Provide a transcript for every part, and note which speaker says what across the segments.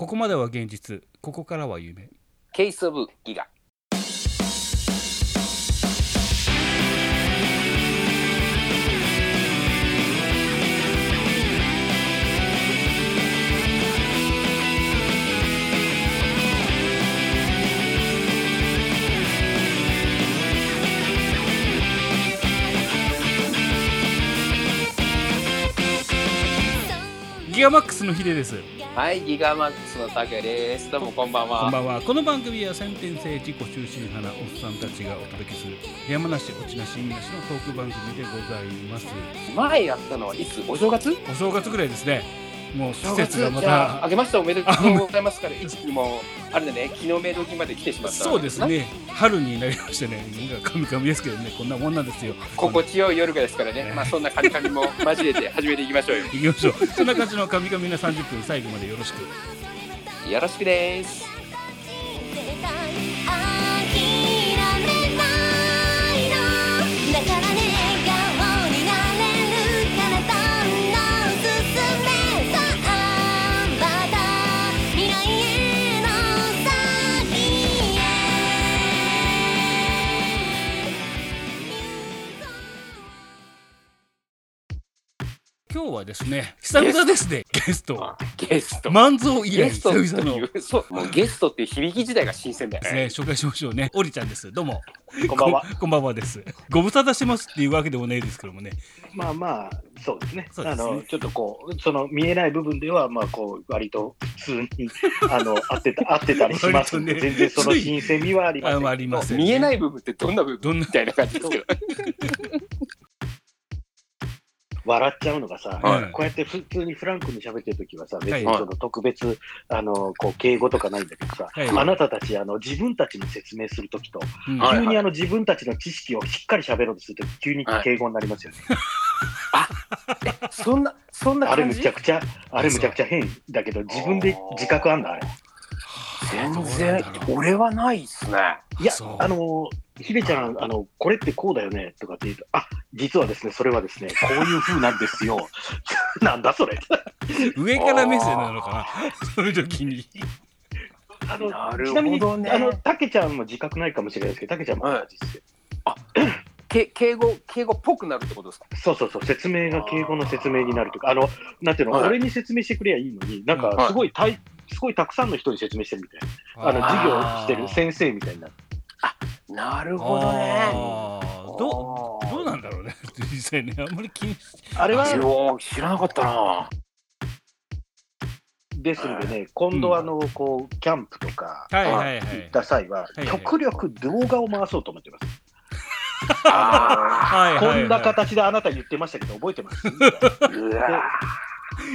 Speaker 1: ここまでは現実。ここからは夢。
Speaker 2: ケースオブギガ。
Speaker 1: ギガマックスのヒデです
Speaker 2: はい、ギガマックスのタケです。どうもこんばんは。
Speaker 1: こんばんは。この番組は先天性自己中心派なおっさんたちがお届けする山梨落ちなし意味なしのトーク番組でございます。
Speaker 2: 前やったのはいつ？お正月？
Speaker 1: お正月ぐらいですねもう季
Speaker 2: 正
Speaker 1: 節がまた
Speaker 2: あけましておめでとうございますから、いつにも、あれだね、昨日メイド時まで来てしまった。
Speaker 1: そうです。ね春になりましてねなんかカミカミですけどねこんなもんなんですよ
Speaker 2: 心地よい夜がですからね、まあそんなカミカミも交えて始めていきましょうよ。
Speaker 1: 行きましょうそんな感じのカミカミな30分最後までよろしく
Speaker 2: よろしくです。
Speaker 1: 今日はですね久々ですねゲスト。
Speaker 2: ゲスト。
Speaker 1: 万蔵以来
Speaker 2: ゲスト。って
Speaker 1: 久々の。
Speaker 2: そう、もうゲストっていう響き自体が新鮮だよ
Speaker 1: ね。
Speaker 2: ね。
Speaker 1: 紹介しましょうね。おりちゃんです。どうも。
Speaker 3: こんばんは。
Speaker 1: ここんばんはです。ご無沙汰してますっていうわけでもないですけどもね。
Speaker 3: まあまあ、そうですね。
Speaker 1: すね。
Speaker 3: あの、ちょっとこう、その見えない部分では、まあこう、割と普通に、あの、合ってた、合ってたりします。んで、
Speaker 1: ね。
Speaker 3: 全然その新鮮味はありません。
Speaker 1: あまあありませんね。
Speaker 2: 見えない部分ってどんな部
Speaker 1: どんな？
Speaker 2: 分みたいな感じですけど。
Speaker 3: 笑っちゃうのがさ、
Speaker 1: はい。
Speaker 3: こうやって普通にフランクに喋ってるときはさ、別
Speaker 1: はい。
Speaker 3: にその特別、あの、こう、敬語とかないんだけどさ、
Speaker 1: はい。
Speaker 3: あなたたち、あの、自分たちの説明するときと、急にあの、自分たちの知識をしっかり喋ろうとするとき、急に敬語になりますよね。
Speaker 2: そんな、そんな
Speaker 3: あれむちゃくちゃ、あれむちゃくちゃ変だけど、自分で自覚あんだ、あれ。
Speaker 2: 全然俺はないっすね。
Speaker 3: いやあの、ひでちゃん、あの、これってこうだよねとかって言うと、あ、実はですね、それはですね、こういう風なんですよ。なんだそれ。
Speaker 1: 上から目線なのかな？そういう時に
Speaker 3: あの
Speaker 2: なる
Speaker 3: ちなみに、
Speaker 2: ほどね
Speaker 3: あの、たけちゃんも自覚ないかもしれないですけど、たけちゃんも同じですよ。
Speaker 2: け敬語、敬語っぽくなるってことですか？
Speaker 3: そうそうそう、説明が敬語の説明になるとか、あの、なんていうの、
Speaker 2: はい
Speaker 3: 俺に説明してくればいいのに、なんか、すごいたい、すごいたくさんの人に説明してるみたいな。あの、授業してる先生みたいになる。
Speaker 2: なるほどね。
Speaker 1: どうどうなんだろうね。実際ねあんまり気にし
Speaker 3: あれは、
Speaker 2: 知らなかったな。
Speaker 3: ですんでね、今度あの、こう、キャンプとか、
Speaker 1: はいはいはい。
Speaker 3: 行った際は、極力動画を回そうと思ってます。
Speaker 2: あ
Speaker 1: はいはいはい。
Speaker 3: こんな形であなた言ってましたけど、覚えてます？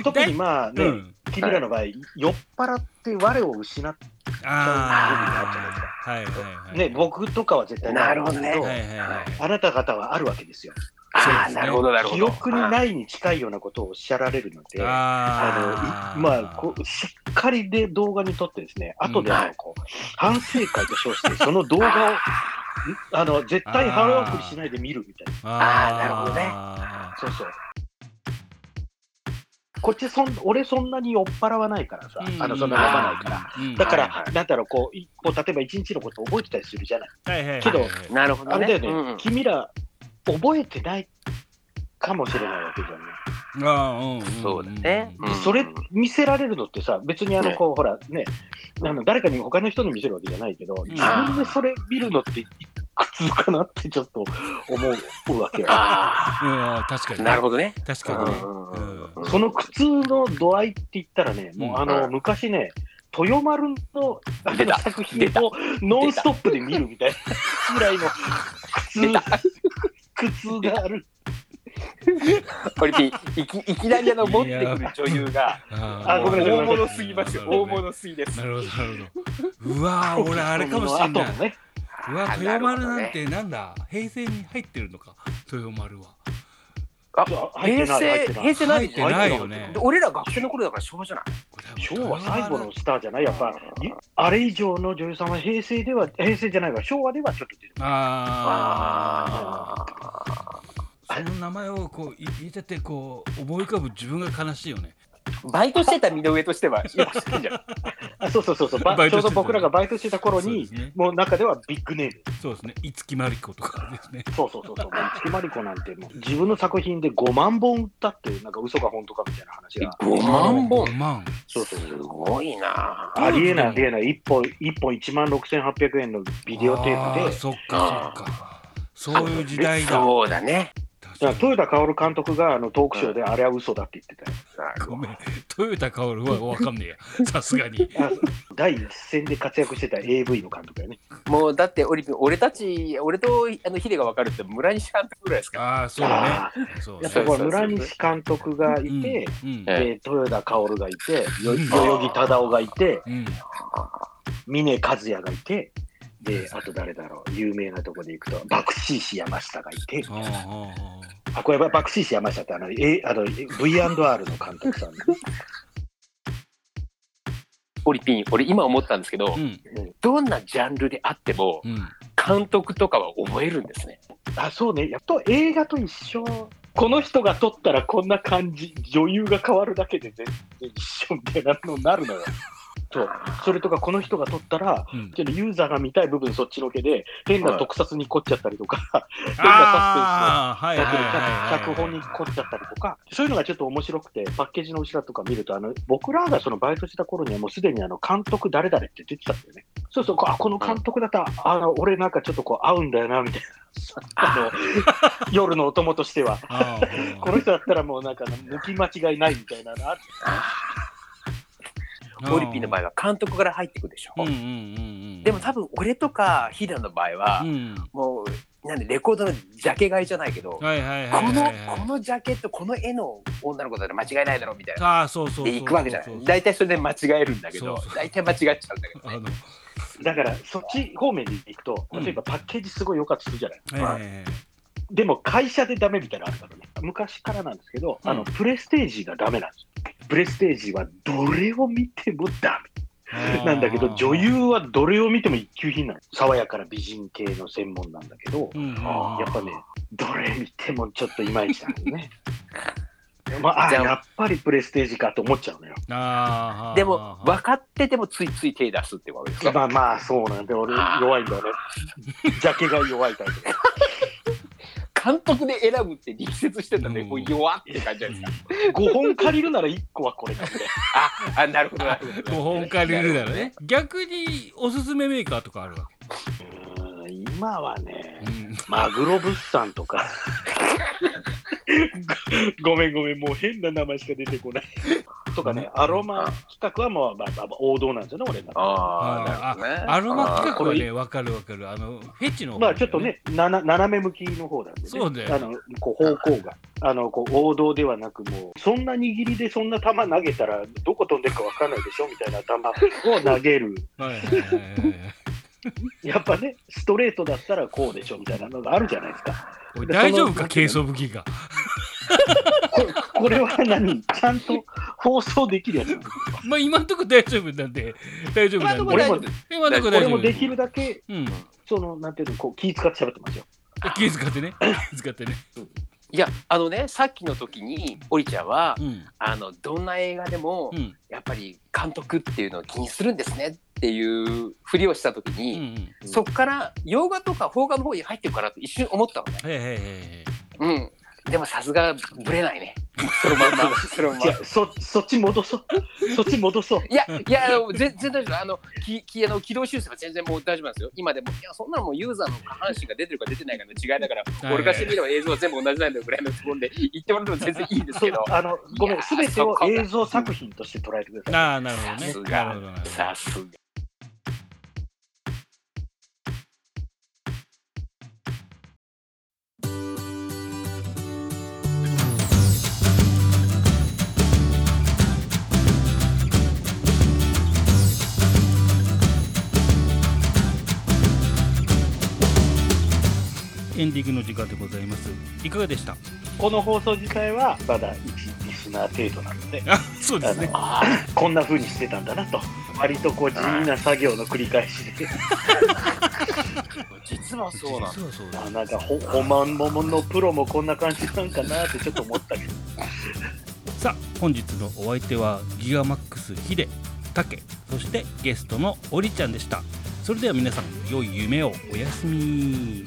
Speaker 3: 特にまあね、
Speaker 1: うん。
Speaker 3: 君らの場合、酔っ払って我を失っ
Speaker 1: ああはいはいはい
Speaker 3: ね、僕とかは絶対
Speaker 2: なるほどね。
Speaker 3: け
Speaker 1: はいはいはい。
Speaker 3: あなた方はあるわけですよ。
Speaker 2: あー、なるほど、なるほど。
Speaker 3: 記憶にないに近いようなことをおっしゃられるので、あのいまあこう、しっかりで動画に撮ってですね、後であのこう反省会と称して、その動画をんあの絶対腹送りしないで見るみたいな。
Speaker 2: あー。なるほどね。
Speaker 1: あ
Speaker 3: そうそう。こっちそん、俺そんなに酔っ払わないからさ、
Speaker 1: ー
Speaker 3: あのそんな飲まないから。
Speaker 1: うん。
Speaker 3: だから、
Speaker 2: はいはい。
Speaker 3: なんだろう、こう、いこう例えば一日のこと覚えてたりするじゃない。
Speaker 1: はいはいはい。
Speaker 3: けど
Speaker 1: はい
Speaker 2: なるほどね。
Speaker 3: あれだよね、
Speaker 2: うん。
Speaker 3: 君ら、覚えてないかもしれないわけじゃない。
Speaker 1: あーうんん
Speaker 2: そうだね。うん。
Speaker 3: それ見せられるのってさ、別にあの、
Speaker 2: ね。
Speaker 3: こう、ほら、ね、あの誰かに他の人に見せるわけじゃないけど、自分でそれ見るのって苦痛かなってちょっと思うわけよ。
Speaker 2: あ
Speaker 1: うん確かに
Speaker 2: あ、なるほどね。
Speaker 1: 確かにね。
Speaker 2: うん
Speaker 1: うん
Speaker 2: うん
Speaker 3: その苦痛の度合いって言ったらね、もうあの、
Speaker 2: うん
Speaker 3: 昔ね、豊丸のあの作品をノンストップで見るみたいなぐらいの苦痛、苦痛がある。
Speaker 2: これいきいきなりあの持ってくる女優が、
Speaker 1: あ
Speaker 3: あごめんなさい
Speaker 2: 大物すぎますよ。大物すぎです。
Speaker 1: なるほどなるほど。うわー俺あれかもしれな。い
Speaker 3: ね、
Speaker 1: うわ
Speaker 2: あ
Speaker 1: 豊丸
Speaker 2: な
Speaker 1: んてなんだ？平成に入ってるのか豊丸は
Speaker 2: あ平成、平成ない
Speaker 1: 入ってないよね。
Speaker 2: で俺ら学生の頃だから昭和じゃない。
Speaker 3: 昭和最後のスターじゃない？やっぱ、いあれ以上の女優さんは平成では、平成じゃないわ、昭和ではちょっと出てる。
Speaker 1: あ
Speaker 2: あ
Speaker 1: あその名前をこうい言っててこう思い浮かぶ自分が悲しいよね
Speaker 2: バイトしてた身の上としては、よく知ってんじゃん。
Speaker 3: あそうそうそうそう、ば
Speaker 1: バイトしてた
Speaker 3: ちょうど僕らがバイトしてた頃に
Speaker 1: そうです、ね。
Speaker 3: もう中ではビッグネーム。
Speaker 1: そうですね。五木まりことかですね。
Speaker 3: そうそうそうそう、月マリコなんてもう自分の作品で5万本売ったっていう、なんか嘘か本当かみたいな話が。
Speaker 2: 5万本
Speaker 1: ？5万。
Speaker 3: そうそうそう。
Speaker 2: すごいな。
Speaker 3: ありえない、ありえない、1本、一本1万6800円のビデオテープで、
Speaker 1: あそっかそっか。そういう時代だ。
Speaker 2: そうだね。
Speaker 3: だから豊田薫監督があのトークショーであれは嘘だって言ってたよ。
Speaker 1: ごめん。豊田薫は分かんねえや さすがに。
Speaker 3: あ第一線で活躍してた AV の監督やね。
Speaker 2: もうだってオリピン、俺たち、俺とあのヒデが分かるって村西監督ぐらいですか
Speaker 1: ああそうね。
Speaker 3: あ
Speaker 1: そう
Speaker 3: やっぱりこれ村西監督がいて、
Speaker 1: うんうん。
Speaker 2: え
Speaker 3: で豊田薫がいて、よ代々木忠夫がいて、
Speaker 1: うん。
Speaker 3: 峰和也がいて、で、あと誰だろう、有名なとこで行くと、爆死石山下がいて、
Speaker 1: ああああ
Speaker 3: あ、これ爆死石山下ってあの、えあの V&R の監督さん、ね。
Speaker 2: オリピン、俺今思ったんですけど、
Speaker 1: うん
Speaker 2: どんなジャンルであっても、
Speaker 1: うん
Speaker 2: 監督とかは覚えるんですね。
Speaker 3: あ、そうね、やっと映画と一緒。この人が撮ったらこんな感じ、女優が変わるだけで全然一緒みたいなのになるのよ。そう。それとか、この人が撮ったら、
Speaker 1: うん
Speaker 3: ちょっとユーザーが見たい部分そっちのけで、変な特撮に凝っちゃったりとか、
Speaker 1: ああはいはい
Speaker 3: 逆に
Speaker 1: はい
Speaker 3: 脚本に凝っちゃったりとか、そういうのがちょっと面白くて、パッケージの後ろとか見ると、あの僕らがそのバイトした頃にはもうすでにあの監督誰々って出てたんだよね。そうそう、あこの監督だったら、あの俺なんかちょっとこう合うんだよな、みたいな。あ の夜のお供としては。この人だったらもうなんか抜き間違いないみたいなのある。
Speaker 2: オリピンの場合は監督から入ってくるでしょ。
Speaker 1: うんうんうんうん
Speaker 2: でも多分俺とかヒデの場合は、
Speaker 1: うん。
Speaker 2: もうなんでレコードのジャケ買いじゃないけど、このこのジャケットこの絵の女の子だったら間違いないだろうみたいな。
Speaker 1: ああそうそう
Speaker 2: で行くわけじゃない。大体それで間違えるんだけど大体間違っちゃうんだけど
Speaker 1: あの。
Speaker 3: だからそっち方面で行くと、
Speaker 1: うん。
Speaker 3: 例えばパッケージすごい良かったりするじゃない。
Speaker 1: え
Speaker 3: でも会社でダメみたいなのあるからね。昔からなんですけど、
Speaker 1: うん。
Speaker 3: あのプレステージがダメなんですよ。プレステージはどれを見てもダ
Speaker 1: え
Speaker 3: メ。なんだけど、女優はどれを見ても一級品なの。爽やかな美人系の専門なんだけど、
Speaker 1: うん
Speaker 3: やっぱね、どれ見てもちょっといまいちなんですね。まあ、やっぱりプレステージかと思っちゃうのよ。
Speaker 2: でも分かっててもついつい手出すってわけですか？
Speaker 3: まあまあ、そうなんで、俺弱いんだよね。ジャケが弱いタイプ。
Speaker 2: 監督で選ぶって力説してたね、
Speaker 1: うん
Speaker 2: もう弱って感じじゃないですか。
Speaker 3: 5本借りるなら1個はこれかみたいな。
Speaker 2: ああなるほどなるほど。
Speaker 1: 5本借りるならね逆におすすめメーカーとかあるわ
Speaker 3: うーん今はね
Speaker 1: け、うん
Speaker 3: マグロ物産とか。ごごめんごめん、もう変な名前しか出てこない。とかね、アロマ企画はもう、まあまあ、王道なんですよね、俺の中で
Speaker 2: ああなるほどね。
Speaker 1: アロマ企画は
Speaker 3: あ
Speaker 1: ねわかるわかるあのフェチの方
Speaker 3: まあちょっとね、なな斜め向きの方なんでね。
Speaker 1: そうだよ
Speaker 3: あのこう方向が。あのこう王道ではなくもう、そんな握りでそんな球投げたら、どこ飛んでるかわかんないでしょみたいな球を投げる。
Speaker 1: はいはいはいはい
Speaker 3: やっぱね、ストレートだったらこうでしょみたいなのがあるじゃないですか。
Speaker 1: 大丈夫か軽装武器が
Speaker 3: これは何？ちゃんと放送できるやつ
Speaker 1: まあ今んとこ大丈夫なんで大丈夫なんで
Speaker 2: 今のところ大丈夫です。
Speaker 1: 今んとこ大丈夫
Speaker 3: 俺もできるだけ、
Speaker 1: うん
Speaker 3: その、なんていうの、こう気使って喋ってますよ。
Speaker 1: 気遣ってね気遣ってね
Speaker 2: いやあのねさっきの時にオリちゃんは、
Speaker 1: うん
Speaker 2: あのどんな映画でも、
Speaker 1: うん
Speaker 2: やっぱり監督っていうのを気にするんですねっていうふりをした時
Speaker 1: うんう
Speaker 2: に、
Speaker 1: ん
Speaker 2: そっから洋画とか邦画の方に入ってるかなと一瞬思ったのね。
Speaker 1: はいはいはいはい
Speaker 2: うん。でもさすがぶれないね。そのまんま。そのまんま
Speaker 3: そそっち戻そう。そっち戻そう。
Speaker 2: いや、いや、全全然大丈夫。あの、ききあの軌道修正は全然もう大丈夫なんですよ。今でも、いや、そんなのもうユーザーの下半身が出てるか出てないかの違いだから、
Speaker 1: はい
Speaker 2: 俺からしてみれば映像は全部同じなんだよぐらいのつもりで言ってもらうのも全然いいんですけど。
Speaker 3: あの、ごめん、すべてを映像作品として捉えてください。
Speaker 1: ああなるほどね
Speaker 2: さす
Speaker 1: なるほどな
Speaker 2: が
Speaker 1: るほ、ど
Speaker 2: さすが。
Speaker 1: エンディングの時間でございます。いかがでした？
Speaker 3: この放送自体は、まだ1リスナー程度なので、
Speaker 1: あそうですね。
Speaker 3: こんな風にしてたんだなと。割とこう地味な作業の繰り返しで、
Speaker 2: 実はそうなんだ。
Speaker 1: 実はそうだ
Speaker 3: あなんかほ、ほまんもものプロもこんな感じなんかなってちょっと思ったけど。
Speaker 1: さあ本日のお相手はギガマックスヒデタケそしてゲストのオリちゃんでした。それでは皆さん良い夢を。おやすみ